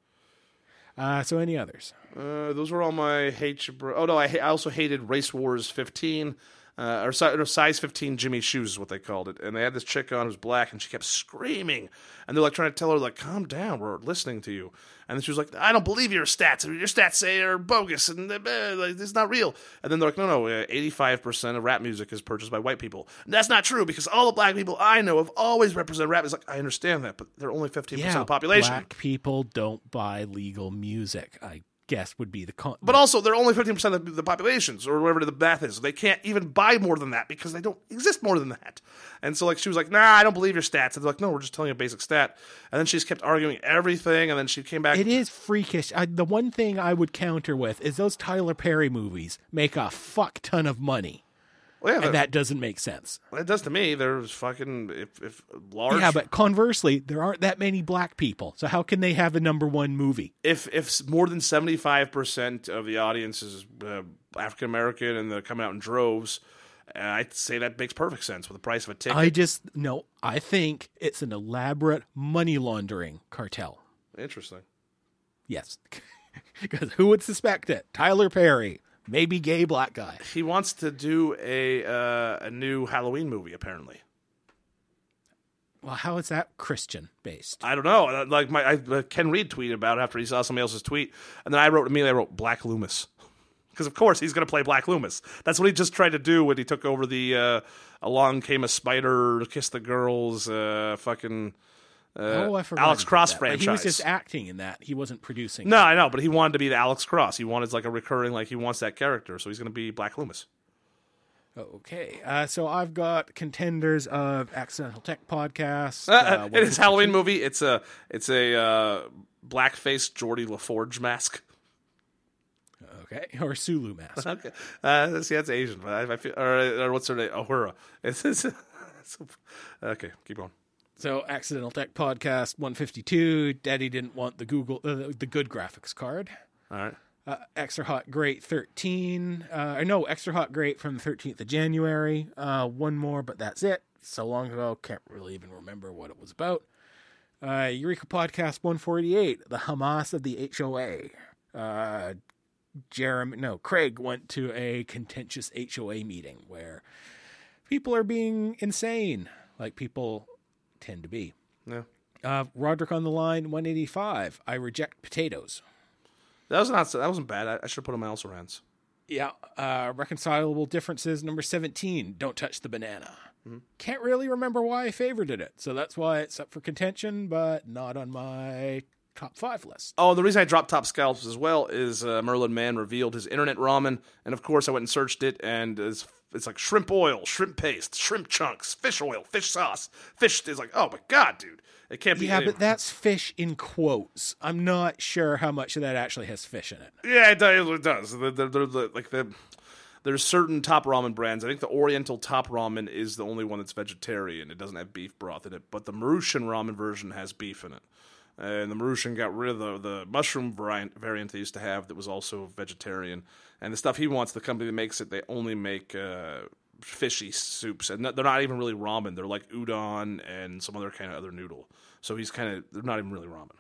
Uh, so any others? Uh, those were all my hate. Oh no, I, ha- I also hated Race Wars 15, uh, or, or size 15 Jimmy shoes is what they called it. And they had this chick on who's black, and she kept screaming, and they're like trying to tell her like, "Calm down, we're listening to you." And then she was like, "I don't believe your stats. Your stats say are bogus, and uh, like, it's not real." And then they're like, "No, no, uh, 85% of rap music is purchased by white people. And that's not true because all the black people I know have always represented rap." It's like I understand that, but they're only 15% of the population. black people don't buy legal music. I guess would be the con. But also, they're only 15% of the populations, or whatever the math is. They can't even buy more than that because they don't exist more than that. And so, like, she was like, nah, I don't believe your stats. And they're like, no, we're just telling you a basic stat. And then she just kept arguing everything. And then she came back. it is freakish. I, the one thing I would counter with is those Tyler Perry movies make a fuck ton of money, well, yeah, and that, doesn't make sense. it does to me. There's fucking, if, if large. Yeah, but conversely, there aren't that many black people. So how can they have a number one movie? if if more than 75% of the audience is uh, African American and they're coming out in droves, uh, I'd say that makes perfect sense with the price of a ticket. I just no. I think it's an elaborate money laundering cartel. Interesting. Yes, because who would suspect it? Tyler Perry, maybe gay black guy. He wants to do a uh, a new Halloween movie, apparently. Well, how is that Christian based? I don't know. Uh, Like my I, uh, Ken Reed tweeted about it after he saw somebody else's tweet, and then I wrote immediately. I wrote Black Loomis because of course he's going to play Black Loomis. That's what he just tried to do when he took over the uh, Along Came a Spider, Kiss the Girls, uh, fucking uh, oh, I forgot. Alex Cross that. But franchise. He was just acting in that. He wasn't producing. no, I know, but he wanted to be the Alex Cross. He wanted like a recurring, like he wants that character, so he's going to be Black Loomis. Okay, uh, so I've got contenders of Accidental Tech Podcast. Uh, Uh, it is Halloween movie. It's a it's a uh, blackface Geordi LaForge mask. okay, or Sulu Mask. Okay. Uh, see, that's Asian, but I, I feel, or, or what's her name? Uhura. It's, it's, it's, okay, keep going. So Accidental Tech Podcast 152. Daddy didn't want the Google uh, the good graphics card. All right. Uh, extra hot great 13 uh no extra hot great from the 13th of january uh one more but that's it so long ago can't really even remember what it was about uh eureka podcast 148 the hamas of the hoa uh jeremy no craig went to a contentious hoa meeting where people are being insane like people tend to be Yeah. uh roderick on the line 185 i reject potatoes That was not. That wasn't bad. I, I should have put him else around. Yeah, uh, reconcilable differences number seventeen. Don't touch the banana. Can't really remember why I favorited it, so that's why it's up for contention, but not on my top five list. Oh, the reason I dropped Top Scalps as well is uh, Merlin Mann revealed his internet ramen, and of course I went and searched it, and it's, it's like shrimp oil, shrimp paste, shrimp chunks, fish oil, fish sauce, fish. Is like, oh my god, dude, it can't be. Yeah, any- but that's fish in quotes. I'm not sure how much of that actually has fish in it. Yeah, it does. It does. Like the there's certain top ramen brands. I think the Oriental top ramen is the only one that's vegetarian. It doesn't have beef broth in it, but the Maruchan ramen version has beef in it. And the Maruchan got rid of the, the mushroom variant, variant they used to have that was also vegetarian. And the stuff he wants, the company that makes it, they only make uh, fishy soups, and they're not even really ramen. They're like udon and some other kind of other noodle. So he's kind of they're not even really ramen.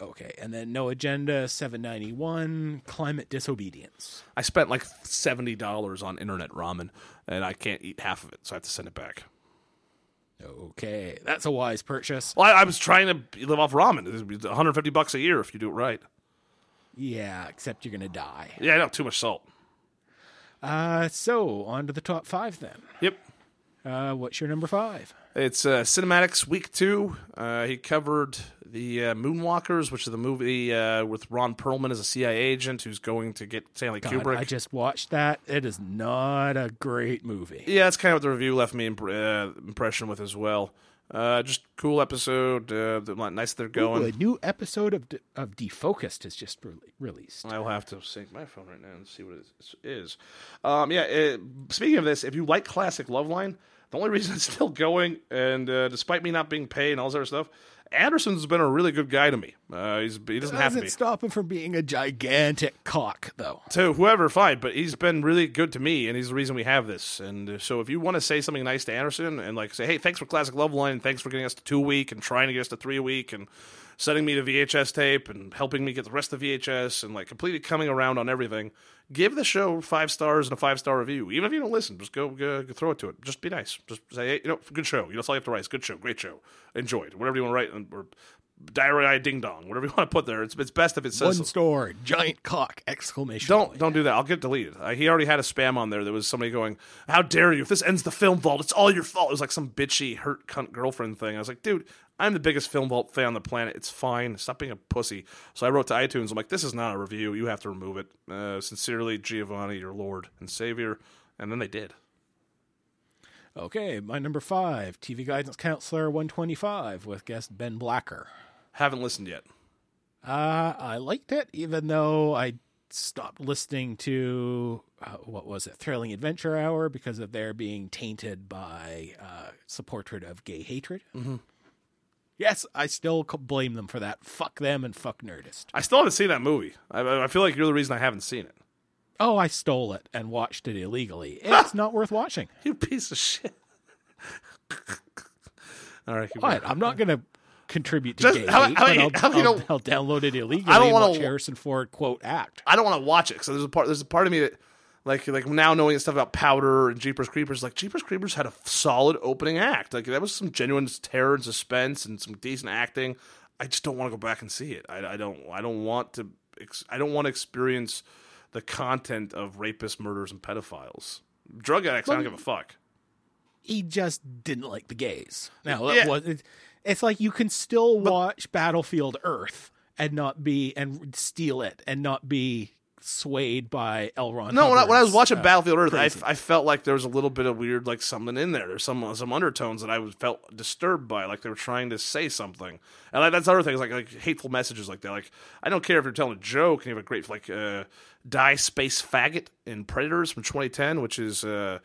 Okay, and then no agenda, seven ninety one, climate disobedience. I spent like seventy dollars on internet ramen, and I can't eat half of it, so I have to send it back. Okay, that's a wise purchase. Well, I, I was trying to live off ramen. It's one hundred fifty bucks a year if you do it right. Yeah, except you're gonna die. Yeah, I know too much salt. Uh, so on to the top five then. Yep, Uh, what's your number five? it's uh, Cinemaddicts week two. Uh, he covered the uh, Moonwalkers, which is the movie uh, with Ron Perlman as a CIA agent who's going to get Stanley God, Kubrick. I just watched that. It is not a great movie. Yeah, that's kind of what the review left me imp- uh, impression with as well. Uh, just cool episode. Uh, the- nice they're Ooh, going. a new episode of De- of Defocused has just re- released. I will have to sync my phone right now and see what it is. Um, yeah. Uh, speaking of this, if you like classic Loveline, the only reason it's still going, and uh, despite me not being paid and all this other stuff, Anderson's been a really good guy to me. Uh, he's he doesn't have to Doesn't be. stop him from being a gigantic cock, though. to whoever, fine, but he's been really good to me, and he's the reason we have this. And uh, so, if you want to say something nice to Anderson and like say, "Hey, thanks for Classic Loveline, and thanks for getting us to two a week and trying to get us to three a week, and sending me the VHS tape and helping me get the rest of VHS, and like completely coming around on everything," give the show five stars and a five star review. Even if you don't listen, just go, go, go throw it to it. Just be nice. Just say, "Hey, you know, good show." You know, that's all you have to write. It's good show, great show, enjoyed. Whatever you want to write, or diarrhea ding dong, whatever you want to put there. It's it's best if it says One star, giant cock! Exclamation! don't point. don't do that. I'll get deleted. Uh, he already had a spam on there. There was somebody going, "How dare you? If this ends the film vault, it's all your fault." It was like some bitchy hurt cunt girlfriend thing. I was like, dude, I'm the biggest film vault fan on the planet. It's fine. Stop being a pussy. So I wrote to iTunes. I'm like, this is not a review. You have to remove it. Uh, sincerely, Giovanni, your Lord and Savior. And then they did. Okay, my number five, TV guidance counselor 125 with guest Ben Blacker. Haven't listened yet. Uh, I liked it, even though I stopped listening to uh, what was it, Thrilling Adventure Hour, because of their being tainted by uh, supported of gay hatred. Mm-hmm. Yes, I still blame them for that. Fuck them and fuck Nerdist. I still haven't seen that movie. I, I feel like you're the reason I haven't seen it. Oh, I stole it and watched it illegally. It's not worth watching. You piece of shit. All right, What? I'm not going to contribute to Just- gay how- hate, how but I'll, I'll- don't- I'll download it illegally I don't wanna watch wa- Harrison Ford quote act. I don't want to watch it. So there's a part. There's a part of me that, like, like now knowing stuff about Powder and Jeepers Creepers, like Jeepers Creepers had a solid opening act. Like that was some genuine terror and suspense and some decent acting. I just don't want to go back and see it. I, I don't. I don't want to. Ex- I don't want to experience the content of rapists, murders, and pedophiles. Drug addicts. I don't give a fuck. he just didn't like the gays. Now that Yeah. was it, it's like you can still watch Battlefield Earth and not be and steal it and not be swayed by L. Ron. No, when I, when I was watching uh, Battlefield Earth, I. I felt like there was a little bit of weird, like something in there. There's some some undertones that I was felt disturbed by, like they were trying to say something. And like, that's other things, like like hateful messages like that. Like I don't care if you're telling a joke and you have a great like uh, die space faggot in Predators from 2010, which is. Uh,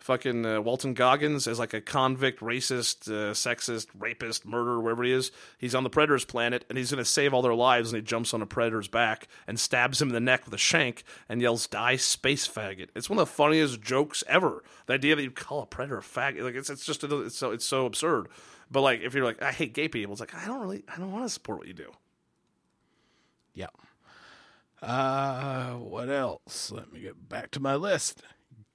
Fucking uh, Walton Goggins as like a convict, racist, uh, sexist, rapist, murderer, wherever he is. He's on the Predator's planet and he's going to save all their lives. And he jumps on a Predator's back and stabs him in the neck with a shank and yells, "Die, space faggot!" It's one of the funniest jokes ever. The idea that you call a Predator a faggot, like it's it's just it's so it's so absurd. But like if you're like, I hate gay people, it's like I don't really I don't want to support what you do. yeah. Uh, what else? Let me get back to my list.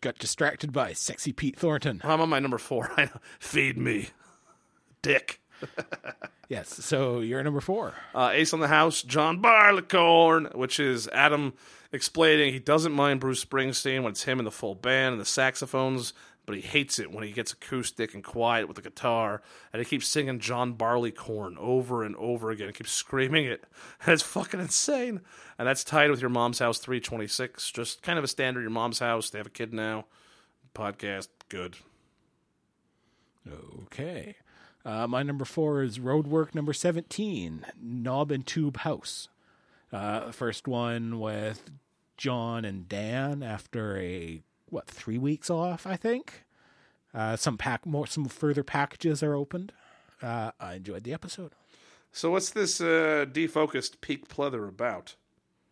Got distracted by sexy Pete Thornton. I'm on my number four. I know. Feed me, dick. Yes. So you're number four. uh, Ace on the House, John Barleycorn, which is Adam explaining he doesn't mind Bruce Springsteen when it's him and the full band and the saxophones, but he hates it when he gets acoustic and quiet with the guitar, and he keeps singing John Barleycorn over and over again. He keeps screaming it, and it's fucking insane. And that's tied with Your Mom's House 326, just kind of a standard Your Mom's House. They have a kid now. Podcast, good. Okay. Uh, my number four is Roadwork number 17, Knob and Tube House. Uh, first one with John and Dan after a, what, three weeks off, I think. Uh, some pack more, some further packages are opened. Uh, I enjoyed the episode. So what's this uh, defocused peak pleather about?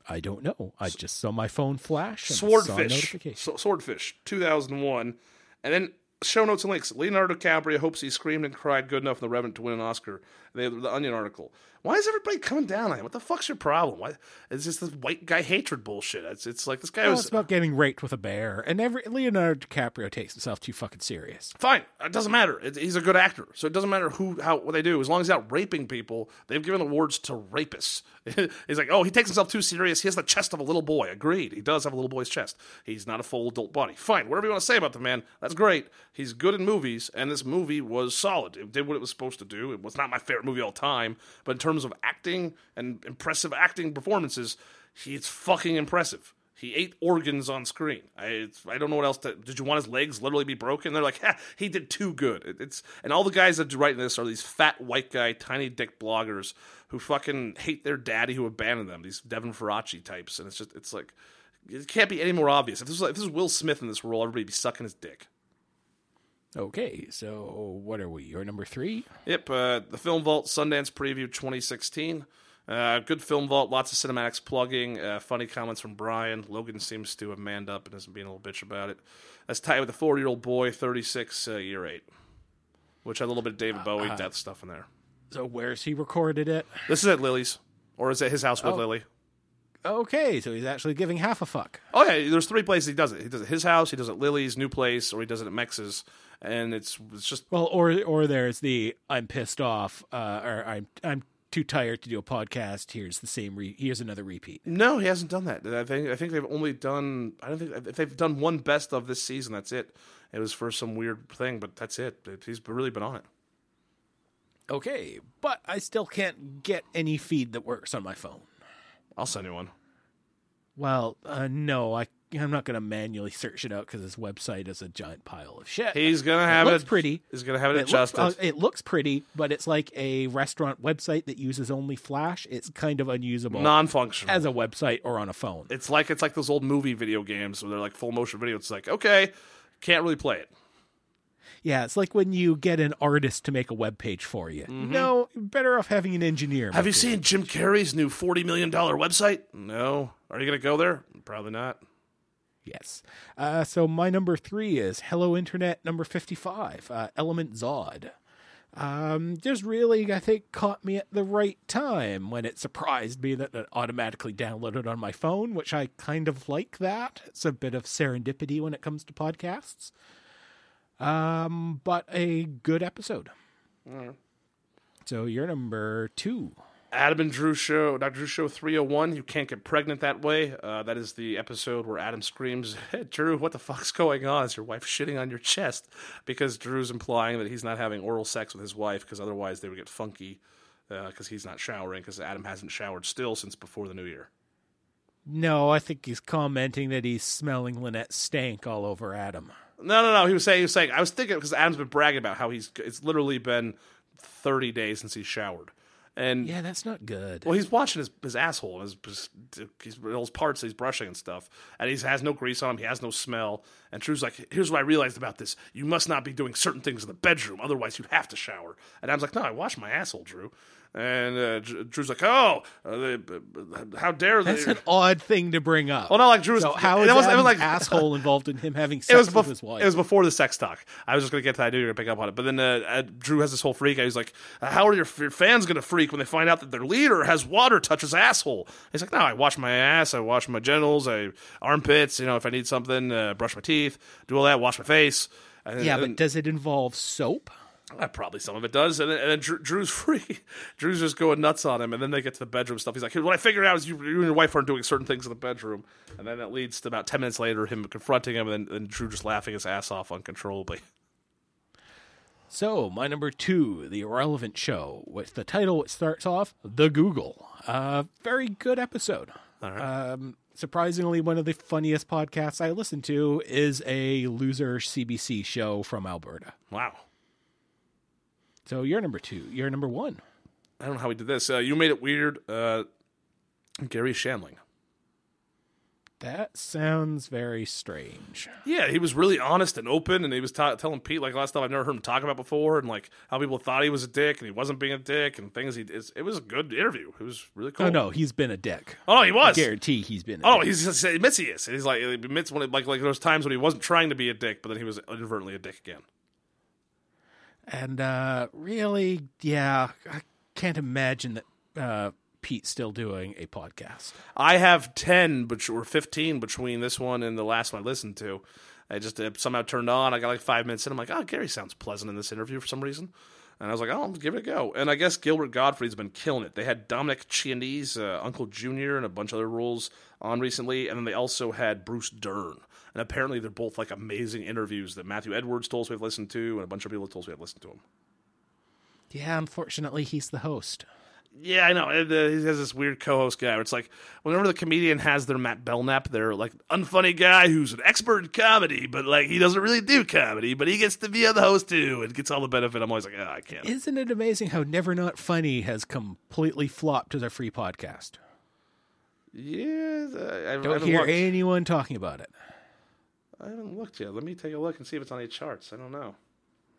I don't know. I just saw my phone flash and saw a Swordfish. Swordfish, 2001. And then show notes and links. Leonardo DiCaprio hopes he screamed and cried good enough in The Revenant to win an Oscar. The, the Onion article. Why is everybody coming down on him? What the fuck's your problem? Why it's just this white guy hatred bullshit? It's it's like this guy was it's about getting raped with a bear, and every Leonardo DiCaprio takes himself too fucking serious. fine. It doesn't matter. It, he's a good actor, so it doesn't matter who how what they do. As long as he's out raping people, they've given awards to rapists. he's like, oh, he takes himself too serious. He has the chest of a little boy. Agreed. He does have a little boy's chest. He's not a full adult body. Fine. Whatever you want to say about the man, that's great. He's good in movies, and this movie was solid. It did what it was supposed to do. It was not my favorite movie all time, but in terms of acting and impressive acting performances, he's fucking impressive. He ate organs on screen. I I don't know what else. To, did you want his legs literally be broken? They're like, ha, he did too good. It, it's and all the guys that do writing this are these fat white guy, tiny dick bloggers who fucking hate their daddy who abandoned them. These Devin Faraci types, and it's just it's like it can't be any more obvious. If this was, if this was Will Smith in this role, everybody'd be sucking his dick. Okay, so what are we? Your number three? Yep, uh, the Film Vault Sundance Preview 2016. Uh, good film vault, lots of Cinemaddicts plugging, uh, funny comments from Brian. Logan seems to have manned up and isn't being a little bitch about it. That's tied with a 40 year old boy, 36, uh, year eight, which had a little bit of David Bowie death stuff in there. So where's he recorded it? This is at Lily's, or is it his house with Oh. Lily? Okay, so he's actually giving half a fuck. Oh yeah, there's three places he does it. He does it at his house, he does it at Lily's new place, or he does it at Mex's, and it's it's just Well, or or there's the I'm pissed off, uh, or I'm I'm too tired to do a podcast. Here's the same. Re- here's another repeat. no, he hasn't done that. I think I think they've only done I don't think if they've done one best of this season. That's it. It was for some weird thing, but that's it. It- He's really been on it. Okay, but I still can't get any feed that works on my phone. I'll send you one. Well, uh, no, I I'm not going to manually search it out because this website is a giant pile of shit. He's gonna it have looks it. pretty. He's gonna have it, It looks, uh, it looks pretty, but it's like a restaurant website that uses only Flash. It's kind of unusable Non-functional. as a website or on a phone. it's like it's like those old movie video games where they're like full motion video. It's like okay, can't really play it. Yeah, it's like when you get an artist to make a web page for you. No, better off having an engineer. Mm-hmm. Have you seen Jim Carrey's new forty million dollar website? No. Are you gonna go there? Probably not. Yes. Uh, so my number three is Hello Internet number 55, uh, Element Zod. Um, just really, I think, caught me at the right time when it surprised me that it automatically downloaded on my phone, which I kind of like that. It's a bit of serendipity when it comes to podcasts. Um, but a good episode. So you're number two. Adam and Drew show, Dr. Drew show 301. You can't get pregnant that way. Uh, that is the episode where Adam screams, hey, Drew, what the fuck's going on? Is your wife shitting on your chest? Because Drew's implying that he's not having oral sex with his wife because otherwise they would get funky because he's not showering because Adam hasn't showered still since before the new year. No, I think he's commenting that he's smelling Lynette stank all over Adam. No, no, no. He was saying, he was saying, I was thinking because Adam's been bragging about how he's, it's literally been 30 days since he's showered. And Yeah, that's not good. Well, he's watching his, his asshole, his, his, his, those parts he's brushing and stuff, and he has no grease on him. He has no smell. And Drew's like, "Here's what I realized about this: you must not be doing certain things in the bedroom, otherwise you'd have to shower." And I was like, "No, I wash my asshole, Drew." And uh, Drew's like, "Oh, uh, they, how dare they?" That's an odd thing to bring up. well, not like Drew's. so how it is was, it was like asshole involved in him having it sex was, with his wife? it was before the sex talk. I was just going to get to that. I knew you were going to pick up on it. But then uh, uh, Drew has this whole freak. He's like, How are your, your fans going to freak when they find out that their leader has water touch his asshole? He's like, No, I wash my ass. I wash my genitals. I armpits. You know, if I need something, uh, brush my teeth, do all that, wash my face. And, yeah, and but does it involve soap? Uh, probably some of it does. And then, and then Drew, Drew's free. Drew's just going nuts on him. And then they get to the bedroom stuff. He's like, What I figured out is you, you and your wife aren't doing certain things in the bedroom. And then that leads to about 10 minutes later him confronting him and then and Drew just laughing his ass off uncontrollably. So, my number two, The Irrelevant Show, with the title which starts off, The Google. Uh, very good episode. Right. Um, surprisingly, one of the funniest podcasts I listen to is a loser CBC show from Alberta. wow. So, you're number two. You're number one. I don't know how we did this. Uh, you made it weird. Uh, Garry Shandling. That sounds very strange. Yeah, he was really honest and open, and he was ta- telling Pete like a lot of stuff I've never heard him talk about before, and like how people thought he was a dick and he wasn't being a dick, and things he. It was a good interview. It was really cool. Oh, no, he's been a dick. Oh, no, he was. I Guarantee he's been a Oh, dick. he's just, he admits he is. He's like he admits when it, like like those times when he wasn't trying to be a dick, but then he was inadvertently a dick again. And uh, really, yeah, I can't imagine that uh, Pete's still doing a podcast. I have ten, but or fifteen between this one and the last one I listened to. I just uh, somehow turned on. I got like five minutes in. I'm like, oh, Gary sounds pleasant in this interview for some reason. And I was like, oh, let's give it a go. And I guess Gilbert Gottfried's been killing it. They had Dominic Chianese, uh, Uncle Junior, and a bunch of other roles on recently. And then they also had Bruce Dern. And apparently, they're both like amazing interviews that Matthew Edwards told us we've listened to, and a bunch of people told us we have listened to them. Yeah, unfortunately, he's the host. Yeah, I know. And, uh, he has this weird co-host guy where it's like whenever the comedian has their Matt Belknap, they're like unfunny guy who's an expert in comedy, but like he doesn't really do comedy, but he gets to be on the host too and gets all the benefit. I'm always like, oh, I can't. Isn't it amazing how Never Not Funny has completely flopped as a free podcast? Yeah, I, I Don't hear looked. anyone talking about it. I haven't looked yet. Let me take a look and see if it's on any charts. I don't know.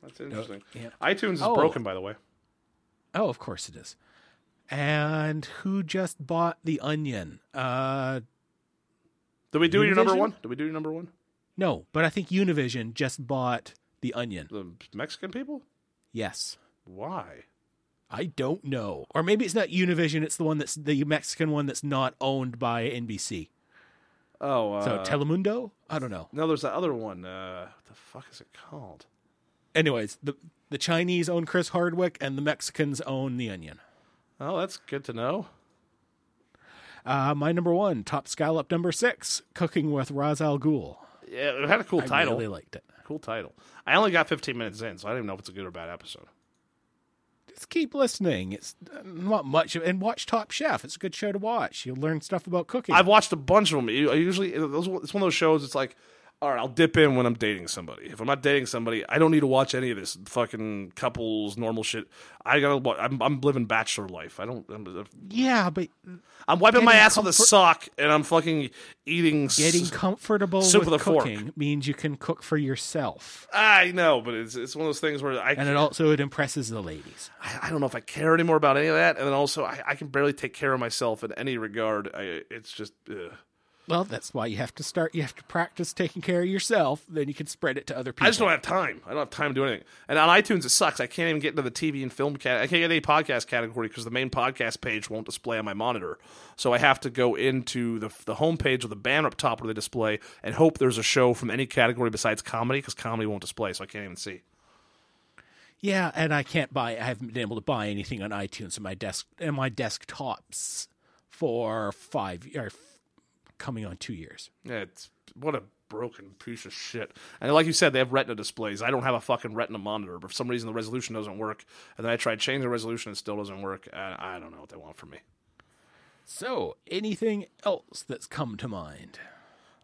That's interesting. yeah. iTunes is Oh. broken, by the way. Oh, of course it is. And who just bought The Onion? Uh, Did we do your number one? Did we do your number one? no, but I think Univision just bought The Onion. The Mexican people? Yes. Why? I don't know. Or maybe it's not Univision, it's the one that's the Mexican one that's not owned by NBC. Oh, uh, So Telemundo? I don't know. no. There's that other one. Uh, what the fuck is it called? Anyways, the the Chinese own Chris Hardwick and the Mexicans own The Onion. Oh, that's good to know. Uh, my number one, Top Scallop number six, Cooking with Ra's al Ghul. Yeah, it had a cool I title. really liked it. Cool title. I only got 15 minutes in, so I don't even know if it's a good or bad episode. Just keep listening. It's uh, not much, and watch Top Chef. It's a good show to watch. You'll learn stuff about cooking. I've watched a bunch of them. I usually it's one of those shows. It's like, all right, I'll dip in when I'm dating somebody. If I'm not dating somebody, I don't need to watch any of this fucking couples normal shit. I gotta. I'm, I'm living bachelor life. I don't. I'm, yeah, but I'm wiping my ass with a sock, and I'm fucking eating. getting comfortable with with a fork. cooking means you can cook for yourself, I know, but it's it's one of those things where I and it also it impresses the ladies. I, I don't know if I care anymore about any of that, and then also I, I can barely take care of myself in any regard. I, it's just. Ugh. Well, that's why you have to start. You have to practice taking care of yourself. Then you can spread it to other people. I just don't have time. I don't have time to do anything. And on iTunes, it sucks. I can't even get into the TV and film cat. I can't get any podcast category because the main podcast page won't display on my monitor. So I have to go into the the homepage with the banner up top where they display and hope there's a show from any category besides comedy because comedy won't display, so I can't even see. Yeah, and I can't buy. I haven't been able to buy anything on iTunes in my desk and my desktops for five or f- coming on two years. Yeah, it's what a broken piece of shit. And like you said, they have Retina displays. I don't have a fucking Retina monitor, but for some reason the resolution doesn't work. And then I tried changing the resolution, it still doesn't work. I, I don't know what they want from me. So, anything else that's come to mind?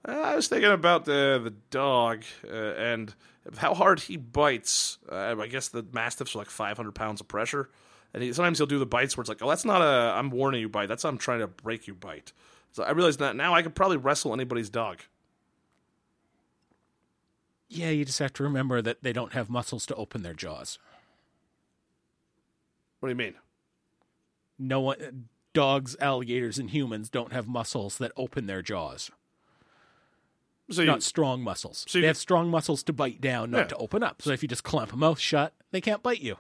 Uh, I was thinking about the the dog uh, and how hard he bites. Uh, I guess the mastiffs are like 500 pounds of pressure, and he, sometimes he'll do the bites where it's like, "Oh, that's not a I'm warning you bite. That's I'm trying to break you bite." So I realize that now I could probably wrestle anybody's dog. Yeah, you just have to remember that they don't have muscles to open their jaws. What do you mean? No one, dogs, alligators, and humans don't have muscles that open their jaws. So you, Not strong muscles. So you- they have strong muscles to bite down, not Yeah. to open up. So if you just clamp a mouth shut, they can't bite you.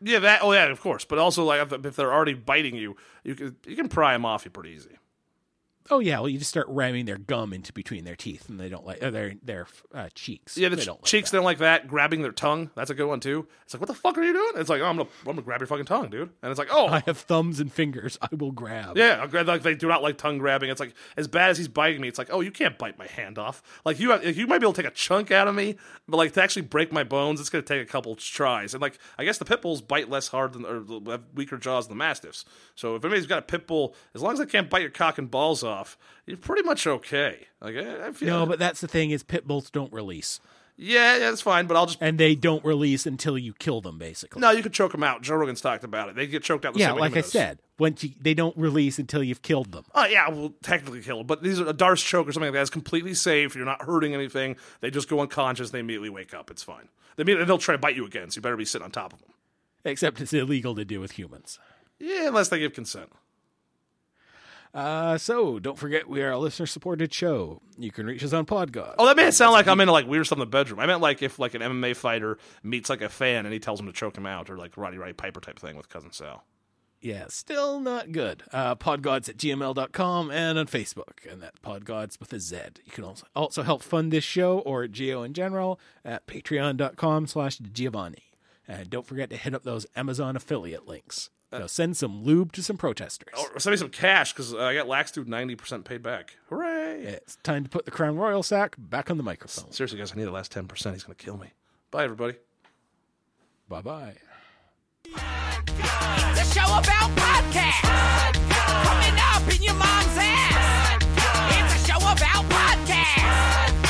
yeah, that. Oh yeah, of course. But also like if, if they're already biting you, you can you can pry them off you pretty easy. Oh yeah, well you just start ramming their gum into between their teeth, and they don't like their their uh, cheeks. Yeah, the they don't like cheeks that. don't like that. Grabbing their tongue, that's a good one too. It's like, what the fuck are you doing? It's like, oh, I'm gonna, I'm gonna grab your fucking tongue, dude. And it's like, oh, I have thumbs and fingers. I will grab. Yeah, I'll like they do not like tongue grabbing. It's like as bad as he's biting me. It's like, oh, you can't bite my hand off. Like you, like, you might be able to take a chunk out of me, but like to actually break my bones, it's gonna take a couple tries. And like, I guess the pit bulls bite less hard than or have weaker jaws than the mastiffs. So if anybody's got a pit bull, as long as they can't bite your cock and balls off, you're pretty much okay. Like I, I feel, No, but that's the thing is pit bulls don't release, yeah, yeah, that's fine. But I'll just and they don't release until you kill them. Basically, no, you could choke them out. Joe Rogan's talked about it. They get choked out. The yeah, like I said, once you, they don't release until you've killed them. Oh yeah, well technically kill them, but these are a Darce choke or something like that is completely safe. You're not hurting anything. They just go unconscious. They immediately wake up. It's fine. They immediately, they'll try to bite you again, so you better be sitting on top of them. Except it's illegal to do with humans. Yeah, unless they give consent. Uh, so don't forget we are a listener supported show. You can reach us on Podgod. Oh, that made it sound like I'm into like weird stuff in the bedroom. I meant like if like an MMA fighter meets like a fan and he tells him to choke him out, or like Roddy Roddy Piper type thing with cousin Sal. Yeah, still not good. Uh, podgodz at gmail.com and on Facebook, and that podgodz with a Z. You can also, also help fund this show or Geo in general at patreon.com slash Giovanni. And don't forget to hit up those Amazon affiliate links. Uh, now send some lube to some protesters. Or send me some cash because uh, I got Lax Dude ninety percent paid back. Hooray! It's time to put the Crown Royal sack back on the microphone. Seriously, guys, I need the last 10%. He's going to kill me. Bye, everybody. Bye bye. The show about podcasts. Coming up in your mom's ass. It's a show about podcasts.